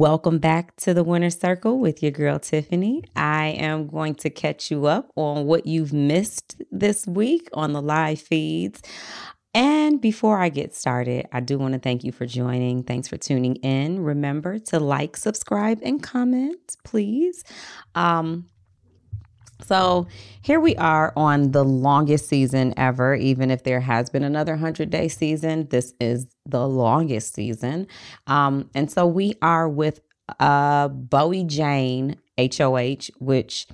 Welcome back to the Winner Circle with your girl Tiffany. I am going to catch you up on what you've missed this week on the live feeds. And before I get started, I do want to thank you for joining. Thanks for tuning in. Remember to like, subscribe, and comment, please. Um, so here we are on the longest season ever. Even if there has been another 100 day season, this is the longest season. Um, and so we are with uh, Bowie Jane, HOH, which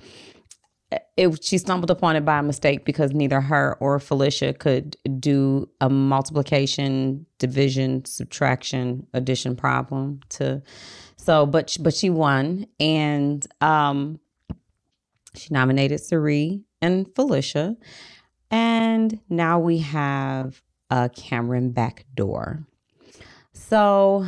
uh, it, she stumbled upon it by mistake because neither her or Felicia could do a multiplication, division, subtraction, addition problem to so but but she won and um she nominated Cirie and Felicia. And now we have a Cameron backdoor. So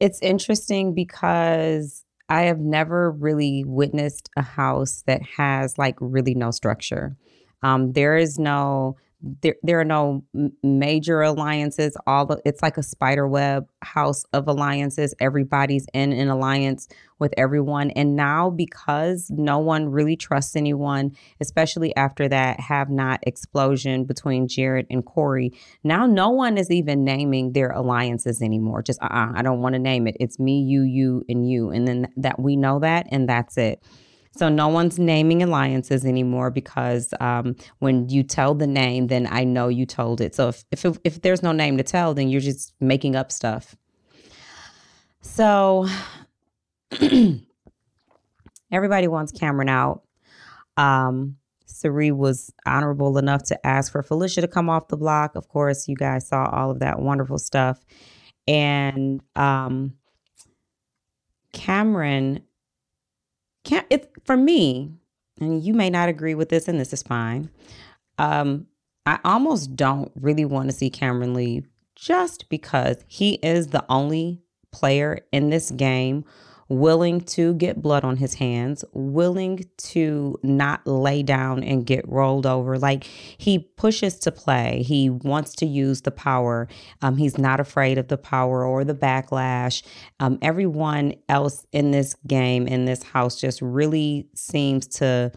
it's interesting because I have never really witnessed a house that has like really no structure. Um, there is no there, there are no major alliances. All it's like a spider web house of alliances. Everybody's in an alliance with everyone. And now because no one really trusts anyone especially after that have not explosion between jared and corey now no one is even naming their alliances anymore. Just uh-uh, i don't want to name it. It's me you you and you. And then that we know that and that's it so no one's naming alliances anymore because um, when you tell the name, then I know you told it. So if, if if there's no name to tell, then you're just making up stuff. So everybody wants Cameron out. Um, Cirie was honorable enough to ask for Felicia to come off the block. Of course, you guys saw all of that wonderful stuff. And um, Cameron can't it for me, and you may not agree with this, and this is fine. Um, I almost don't really want to see Cameron leave just because he is the only player in this game willing to get blood on his hands, willing to not lay down and get rolled over. Like he pushes to play, he wants to use the power. Um, he's not afraid of the power or the backlash. Um, everyone else in this game, in this house, just really seems to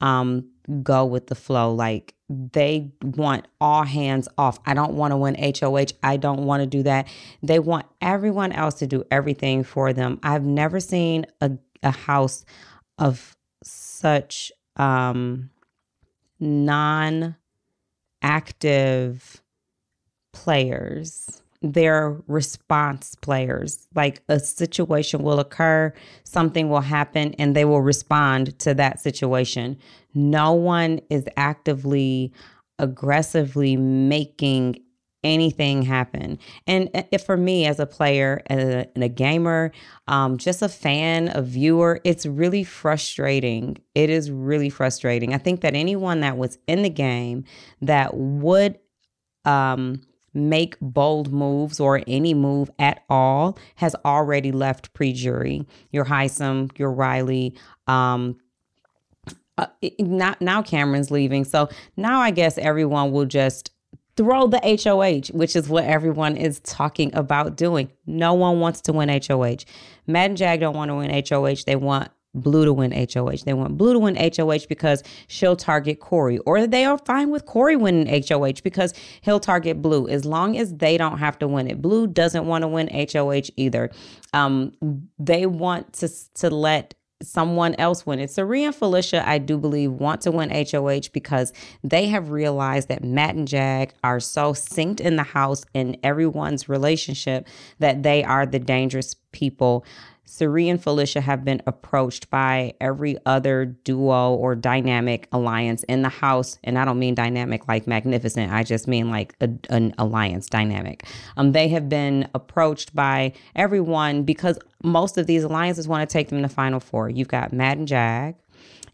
um, go with the flow. Like they want all hands off. I don't want to win HOH. I don't want to do that. They want everyone else to do everything for them. I've never seen a, a house of such um, non active players they're response players. Like a situation will occur, something will happen, and they will respond to that situation. No one is actively, aggressively making anything happen. And uh, for me as a player and a, and a gamer, um, just a fan, a viewer, it's really frustrating. It is really frustrating. I think that anyone that was in the game that would um, make bold moves or any move at all has already left pre-jury. Your Hisam, your Riley, um, uh, not now Cameron's leaving. So now I guess everyone will just throw the HOH, which is what everyone is talking about doing. No one wants to win HOH. Matt and Jag don't want to win HOH. They want Blue to win HOH. They want Blue to win HOH because she'll target Corey, or they are fine with Corey winning HOH because he'll target Blue as long as they don't have to win it. Blue doesn't want to win HOH either. Um, they want to to let someone else win it. Cirie and Felicia, I do believe, want to win HOH because they have realized that Matt and Jag are so synced in the house in everyone's relationship that they are the dangerous people Cirie and Felicia have been approached by every other duo or dynamic alliance in the house. And I don't mean dynamic like magnificent, I just mean like a, an alliance dynamic. Um, they have been approached by everyone because most of these alliances want to take them to Final Four. You've got Matt and Jag.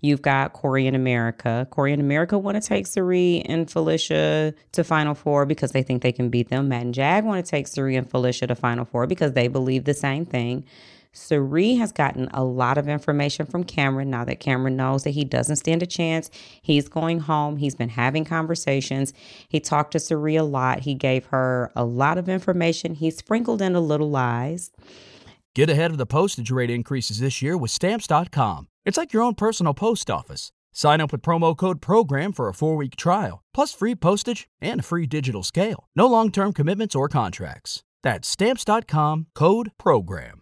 You've got Corey and America. Corey and America want to take Cirie and Felicia to Final Four because they think they can beat them. Matt and Jag want to take Cirie and Felicia to Final Four because they believe the same thing. Cirie has gotten a lot of information from Cameron now that Cameron knows that he doesn't stand a chance. He's going home. He's been having conversations. He talked to Cirie a lot. He gave her a lot of information. He sprinkled in a little lies. Get ahead of the postage rate increases this year with stamps.com. It's like your own personal post office. Sign up with promo code PROGRAM for a four week trial, plus free postage and a free digital scale. No long term commitments or contracts. That's stamps.com code PROGRAM.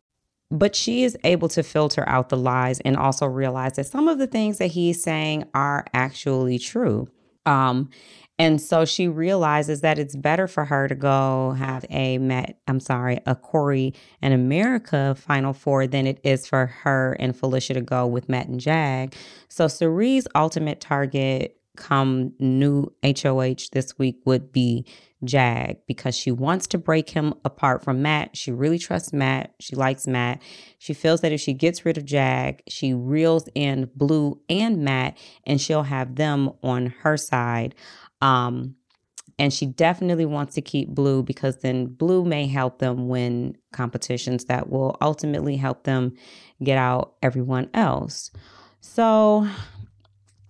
But she is able to filter out the lies and also realize that some of the things that he's saying are actually true. Um, and so she realizes that it's better for her to go have a Met, I'm sorry, a Corey and America Final Four than it is for her and Felicia to go with Matt and Jag. So Cirie's ultimate target come new HOH this week would be Jag because she wants to break him apart from Matt. She really trusts Matt. She likes Matt. She feels that if she gets rid of Jag, she reels in Blue and Matt and she'll have them on her side. Um, and she definitely wants to keep Blue because then Blue may help them win competitions that will ultimately help them get out everyone else. So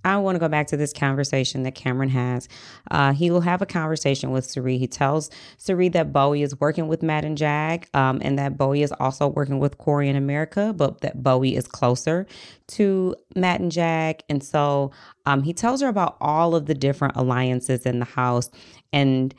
I want to go back to this conversation that Cameron has. Uh, he will have a conversation with Cirie. He tells Cirie that Bowie is working with Matt and Jag, um, and that Bowie is also working with Corey in America, but that Bowie is closer to Matt and Jag. And so um, he tells her about all of the different alliances in the house and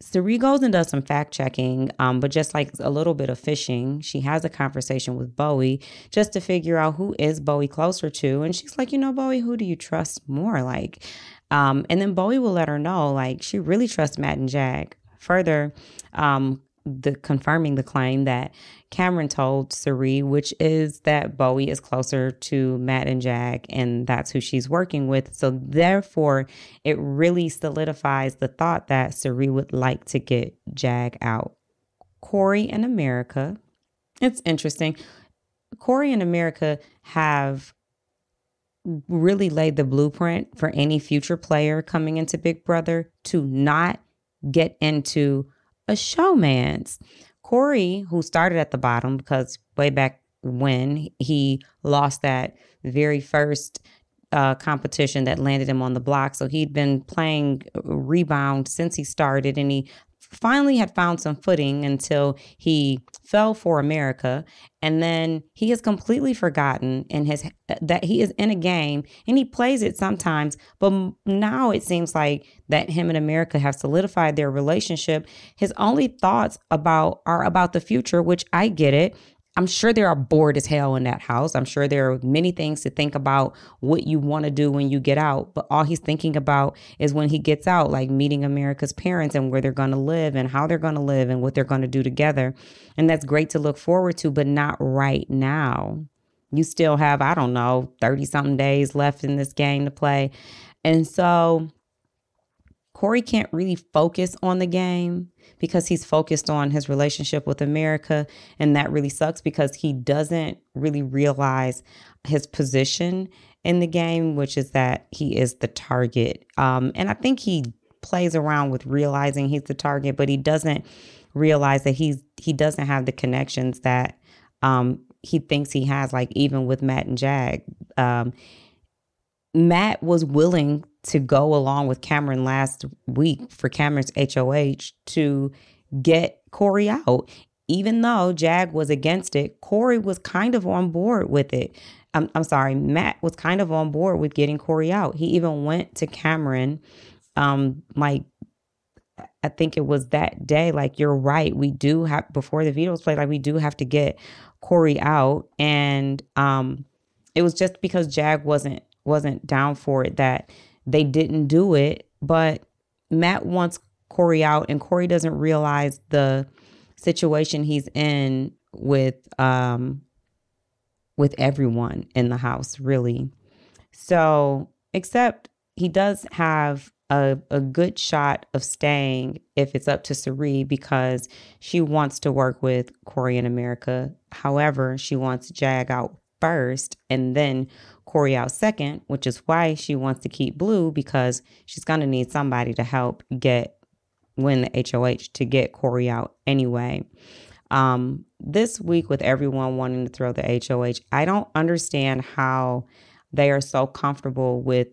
Cirie goes and does some fact checking, um, but just like a little bit of fishing, she has a conversation with Bowie just to figure out who is Bowie closer to. And she's like, you know, Bowie, who do you trust more? Like, um, and then Bowie will let her know, like, she really trusts Matt and Jag. Further, um, the confirming the claim that Cameron told Cirie, which is that Bowie is closer to Matt and Jag, and that's who she's working with. So therefore, it really solidifies the thought that Cirie would like to get Jag out. Corey and America. It's interesting. Corey and America have really laid the blueprint for any future player coming into Big Brother to not get into a showmance. Corey, who started at the bottom because way back when he lost that very first uh, competition that landed him on the block. So he'd been playing rebound since he started and he finally had found some footing until he fell for America. And then he has completely forgotten in his that he is in a game and he plays it sometimes but now it seems like that him and America have solidified their relationship. His only thoughts about are about the future which I get it I'm sure they are bored as hell in that house. I'm sure there are many things to think about what you want to do when you get out. But all he's thinking about is when he gets out, like meeting America's parents and where they're going to live and how they're going to live and what they're going to do together. And that's great to look forward to, but not right now. You still have, I don't know, 30 something days left in this game to play. And so Corey can't really focus on the game because he's focused on his relationship with America. And that really sucks because he doesn't really realize his position in the game, which is that he is the target. Um, and I think he plays around with realizing he's the target, but he doesn't realize that he's he doesn't have the connections that um, he thinks he has, like even with Matt and Jag. Um, Matt was willing to go along with Cameron last week for Cameron's HOH to get Corey out. Even though Jag was against it, Corey was kind of on board with it. I'm, I'm sorry, Matt was kind of on board with getting Corey out. He even went to Cameron, um, like I think it was that day. Like you're right, we do have before the veto was played. Like we do have to get Corey out, and um, it was just because Jag wasn't wasn't down for it that they didn't do it. But Matt wants Corey out, and Corey doesn't realize the situation he's in with um with everyone in the house, really. So, except he does have a, a good shot of staying if it's up to Cirie because she wants to work with Corey in America. However, she wants Jag out first, and then Corey out second, which is why she wants to keep Blue because she's going to need somebody to help get win the HOH to get Corey out anyway. Um, this week, with everyone wanting to throw the HOH, I don't understand how they are so comfortable with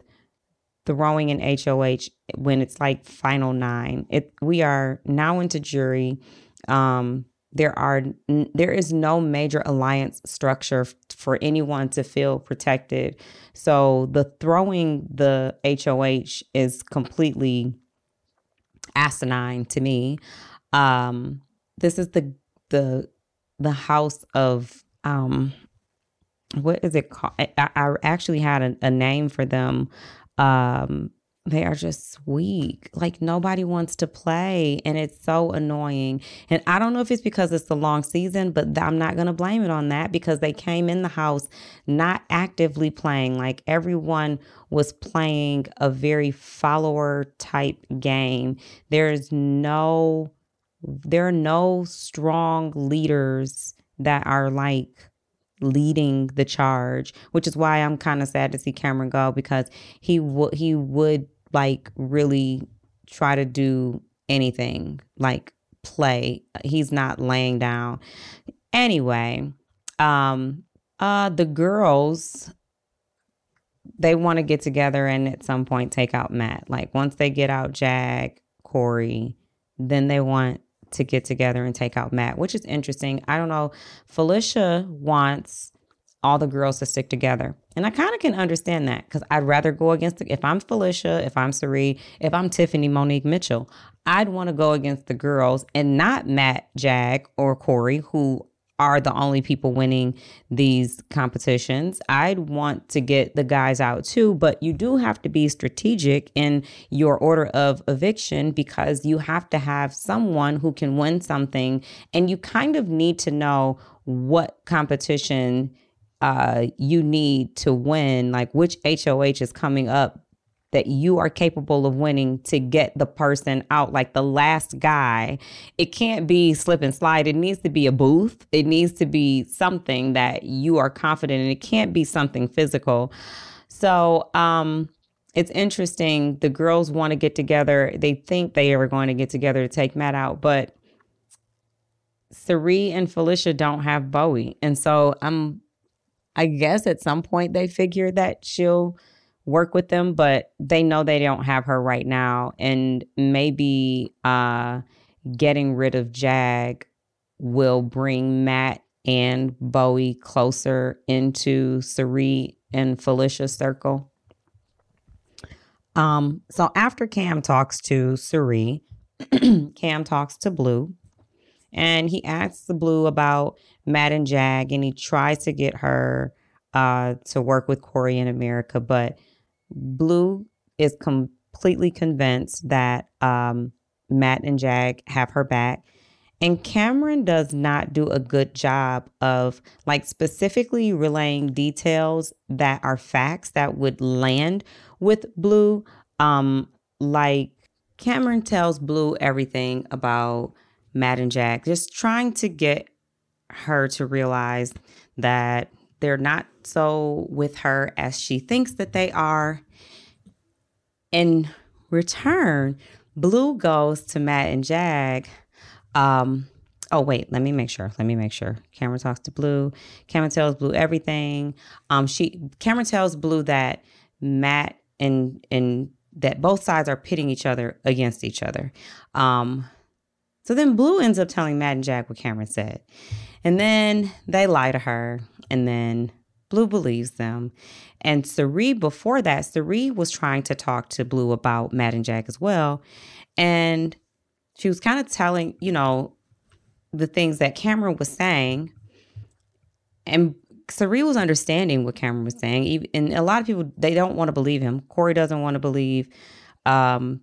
throwing an HOH when it's like final nine. It we are now into jury. Um, there are there is no major alliance structure for anyone to feel protected. So the throwing the hoh is completely asinine to me. Um this is the the the house of um what is it called? I, I actually had a, a name for them um they are just weak. Like nobody wants to play and it's so annoying. And I don't know if it's because it's the long season, but I'm not going to blame it on that because they came in the house not actively playing. Like everyone was playing a very follower type game. There's no there are no strong leaders that are like leading the charge, which is why I'm kind of sad to see Cameron go because he would he would like really try to do anything like play. He's not laying down. Anyway, um uh the girls they want to get together and at some point take out Matt. Like once they get out Jag, Corey, then they want to get together and take out Matt, which is interesting. I don't know. Felicia wants all the girls to stick together. And I kind of can understand that because I'd rather go against the, if I'm Felicia, if I'm Cirie, if I'm Tiffany Monique Mitchell, I'd want to go against the girls and not Matt, Jag, or Corey, who are the only people winning these competitions. I'd want to get the guys out too, but you do have to be strategic in your order of eviction because you have to have someone who can win something and you kind of need to know what competition uh, you need to win, like which HOH is coming up that you are capable of winning to get the person out, like the last guy. It can't be slip and slide. It needs to be a booth. It needs to be something that you are confident in. It can't be something physical. So, um, it's interesting. The girls want to get together. They think they are going to get together to take Matt out, but Cirie and Felicia don't have Bowie. And so I'm I guess at some point they figure that she'll work with them, but they know they don't have her right now. And maybe uh, getting rid of Jag will bring Matt and Bowie closer into Cirie and Felicia's circle. Um, so after Cam talks to Cirie, Cam talks to Blue and he asks Blue about Matt and Jag and he tries to get her uh, to work with Corey in America, but Blue is completely convinced that um, Matt and Jag have her back. And Cameron does not do a good job of like specifically relaying details that are facts that would land with Blue. Um, like Cameron tells Blue everything about Matt and Jag, just trying to get her to realize that they're not so with her as she thinks that they are. In return, Blue goes to Matt and Jag. Um, oh wait, let me make sure. Let me make sure. Cameron talks to Blue. Cameron tells Blue everything. Um, she Cameron tells Blue that Matt and and that both sides are pitting each other against each other. Um, so then Blue ends up telling Matt and Jag what Cameron said. And then they lie to her, and then Blue believes them. And Cirie, before that, Cirie was trying to talk to Blue about Matt and Jag as well. And she was kind of telling, you know, the things that Cameron was saying. And Cirie was understanding what Cameron was saying. And a lot of people, they don't want to believe him. Corey doesn't want to believe um,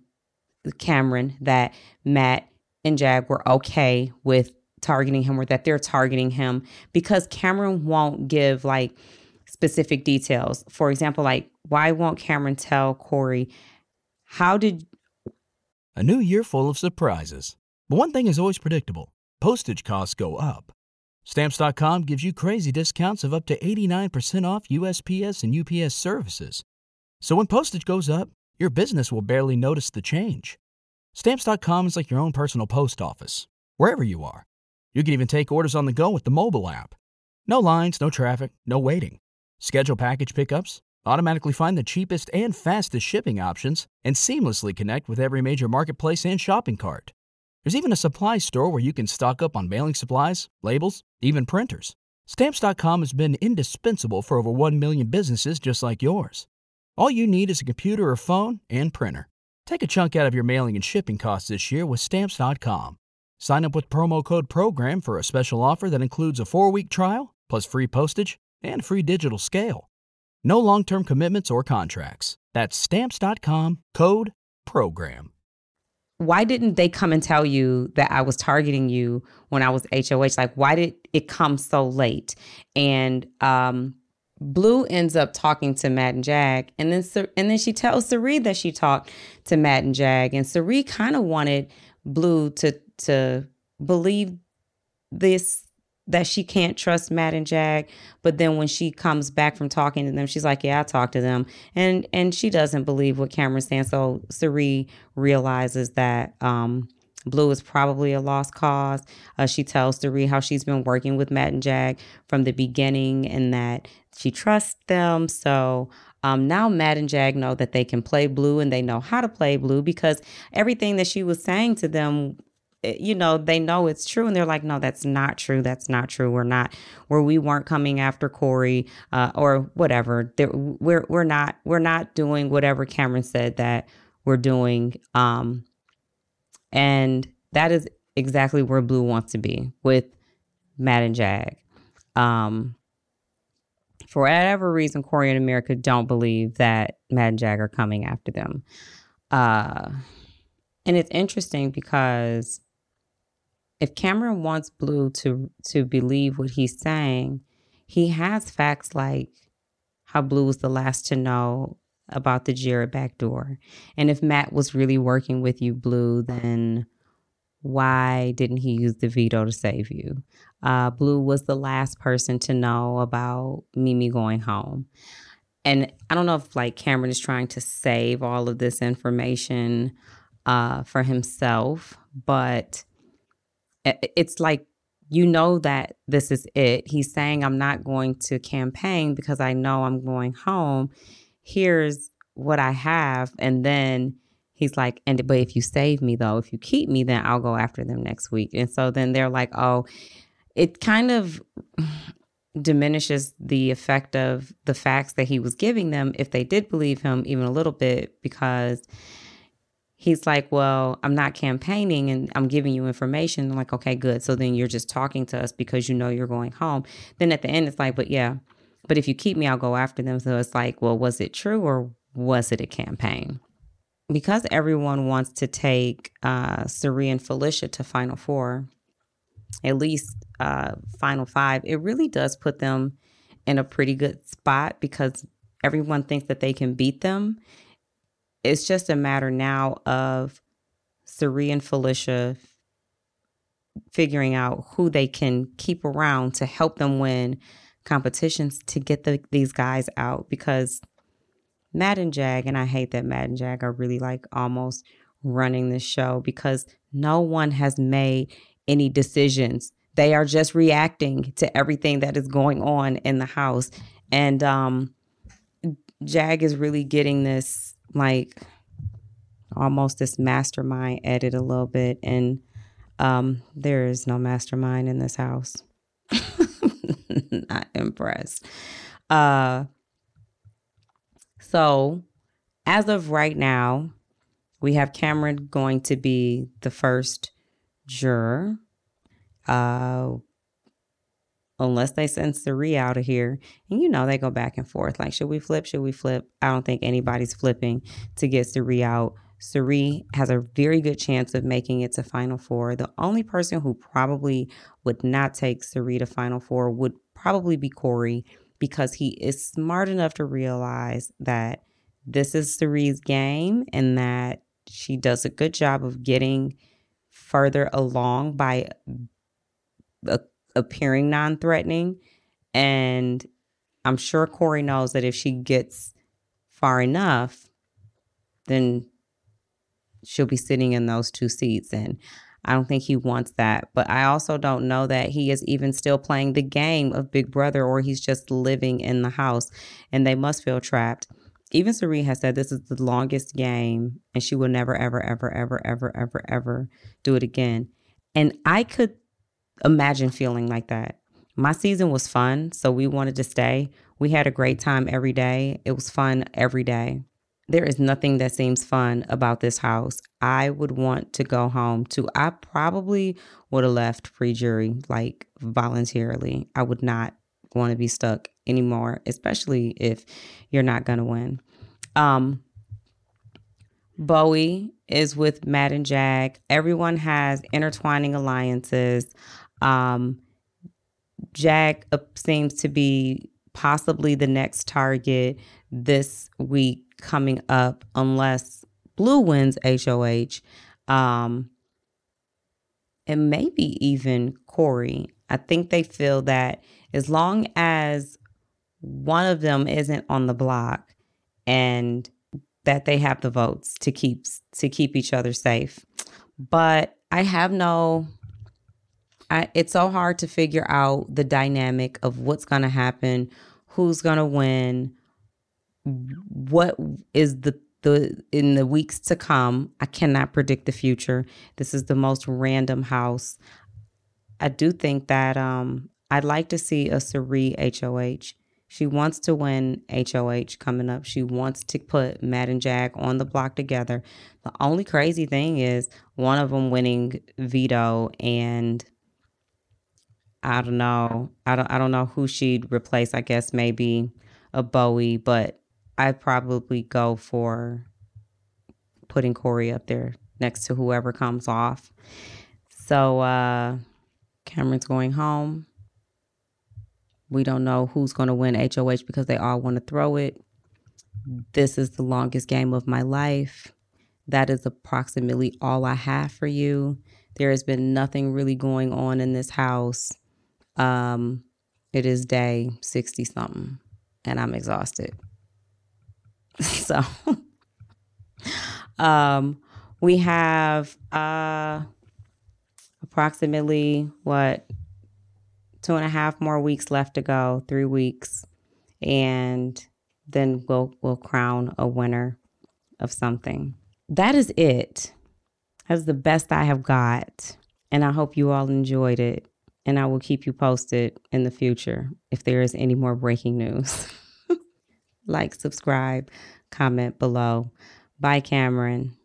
Cameron that Matt and Jag were okay with targeting him or that they're targeting him because Cameron won't give like specific details. For example, like why won't Cameron tell Corey, how did a new year full of surprises. But one thing is always predictable. Postage costs go up. Stamps.com gives you crazy discounts of up to 89% off USPS and UPS services. So when postage goes up, your business will barely notice the change. Stamps.com is like your own personal post office, wherever you are. You can even take orders on the go with the mobile app. No lines, no traffic, no waiting. Schedule package pickups, automatically find the cheapest and fastest shipping options, and seamlessly connect with every major marketplace and shopping cart. There's even a supply store where you can stock up on mailing supplies, labels, even printers. Stamps.com has been indispensable for over 1 million businesses just like yours. All you need is a computer or phone and printer. Take a chunk out of your mailing and shipping costs this year with Stamps.com. Sign up with promo code PROGRAM for a special offer that includes a four week trial, plus free postage and free digital scale. No long term commitments or contracts. That's Stamps.com code PROGRAM. Why didn't they come and tell you that I was targeting you when I was HOH? Like, why did it come so late? And um, Blue ends up talking to Matt and Jag, and then and then she tells Cirie that she talked to Matt and Jag, and Cirie kind of wanted Blue to to believe this that she can't trust Matt and Jag, But then when she comes back from talking to them, she's like, "Yeah, I talked to them," and and she doesn't believe what Cameron's saying. So Cirie realizes that um, Blue is probably a lost cause. Uh, she tells Cirie how she's been working with Matt and Jag from the beginning, and that she trusts them. So. Um, now Matt and Jag know that they can play blue and they know how to play blue because everything that she was saying to them you know they know it's true and they're like no that's not true that's not true. We're not where we weren't coming after corey uh, or whatever. We're we're not we're not doing whatever cameron said that we're doing. Um and that is exactly where blue wants to be with matt and jag. Um for whatever reason corey and america don't believe that matt and jag are coming after them. Uh and it's interesting because if Cameron wants Blue to to believe what he's saying, he has facts like how Blue was the last to know about the Jared backdoor. And if Matt was really working with you, Blue, then why didn't he use the veto to save you? Uh, Blue was the last person to know about Meme going home. And I don't know if like Cameron is trying to save all of this information uh, for himself, but it's like you know that this is it. He's saying, I'm not going to campaign because I know I'm going home. Here's what I have. And then he's like, and but if you save me though, if you keep me, then I'll go after them next week. And so then they're like, oh, it kind of diminishes the effect of the facts that he was giving them if they did believe him even a little bit because he's like, Well, I'm not campaigning and I'm giving you information. I'm like, okay, good. So then you're just talking to us because you know you're going home. Then at the end, it's like, But yeah, but if you keep me, I'll go after them. So it's like, Well, was it true or was it a campaign? Because everyone wants to take uh, and Felicia to Final Four, at least uh, Final Five, it really does put them in a pretty good spot because everyone thinks that they can beat them. It's just a matter now of Cirie and Felicia figuring out who they can keep around to help them win competitions to get the, these guys out because Matt and Jag, and I hate that Matt and Jag are really like almost running the show because no one has made any decisions. They are just reacting to everything that is going on in the house. And um Jag is really getting this like almost this mastermind edit a little bit and um there is no mastermind in this house. Not impressed. Uh so as of right now, we have Cameron going to be the first juror. Uh, unless they send Cirie out of here. And you know, they go back and forth. Like, should we flip? Should we flip? I don't think anybody's flipping to get Cirie out. Cirie has a very good chance of making it to Final Four. The only person who probably would not take Cirie to Final Four would probably be Corey because he is smart enough to realize that this is Cirie's game and that she does a good job of getting further along by uh, appearing non threatening. And I'm sure Corey knows that if she gets far enough, then she'll be sitting in those two seats. And I don't think he wants that. But I also don't know that he is even still playing the game of Big Brother or he's just living in the house and they must feel trapped even Cirie has said this is the longest game and she will never, ever, ever, ever, ever, ever, ever do it again. And I could imagine feeling like that. My season was fun, so we wanted to stay. We had a great time every day. It was fun every day. There is nothing that seems fun about this house. I would want to go home too. I probably would have left pre jury, like voluntarily. I would not want to be stuck anymore, especially if you're not going to win. Um, Bowie is with Matt and Jag. Everyone has intertwining alliances. Um, Jag seems to be possibly the next target this week coming up, unless Blue wins HOH. Um, and maybe even Corey. I think they feel that as long as one of them isn't on the block and that they have the votes to keep to keep each other safe. But I have no I, it's so hard to figure out the dynamic of what's going to happen, who's going to win, what is the the in the weeks to come. I cannot predict the future. This is the most random house. I do think that um I'd like to see a Cirie HOH. She wants to win HOH coming up. She wants to put Matt and Jag on the block together. The only crazy thing is one of them winning veto and I don't know. I don't I don't know who she'd replace. I guess maybe a Bowie, but I'd probably go for putting Corey up there next to whoever comes off. So uh Cameron's going home. We don't know who's going to win HOH because they all want to throw it. This is the longest game of my life. That is approximately all I have for you. There has been nothing really going on in this house. Um, it is day 60 something, and I'm exhausted. so, um, we have uh, approximately what two and a half more weeks left to go, three weeks, and then we'll we'll crown a winner of something. that is it. That's the best I have got. And I hope you all enjoyed it. And I will keep you posted in the future if there is any more breaking news. like, subscribe, comment below. Bye, Cameron.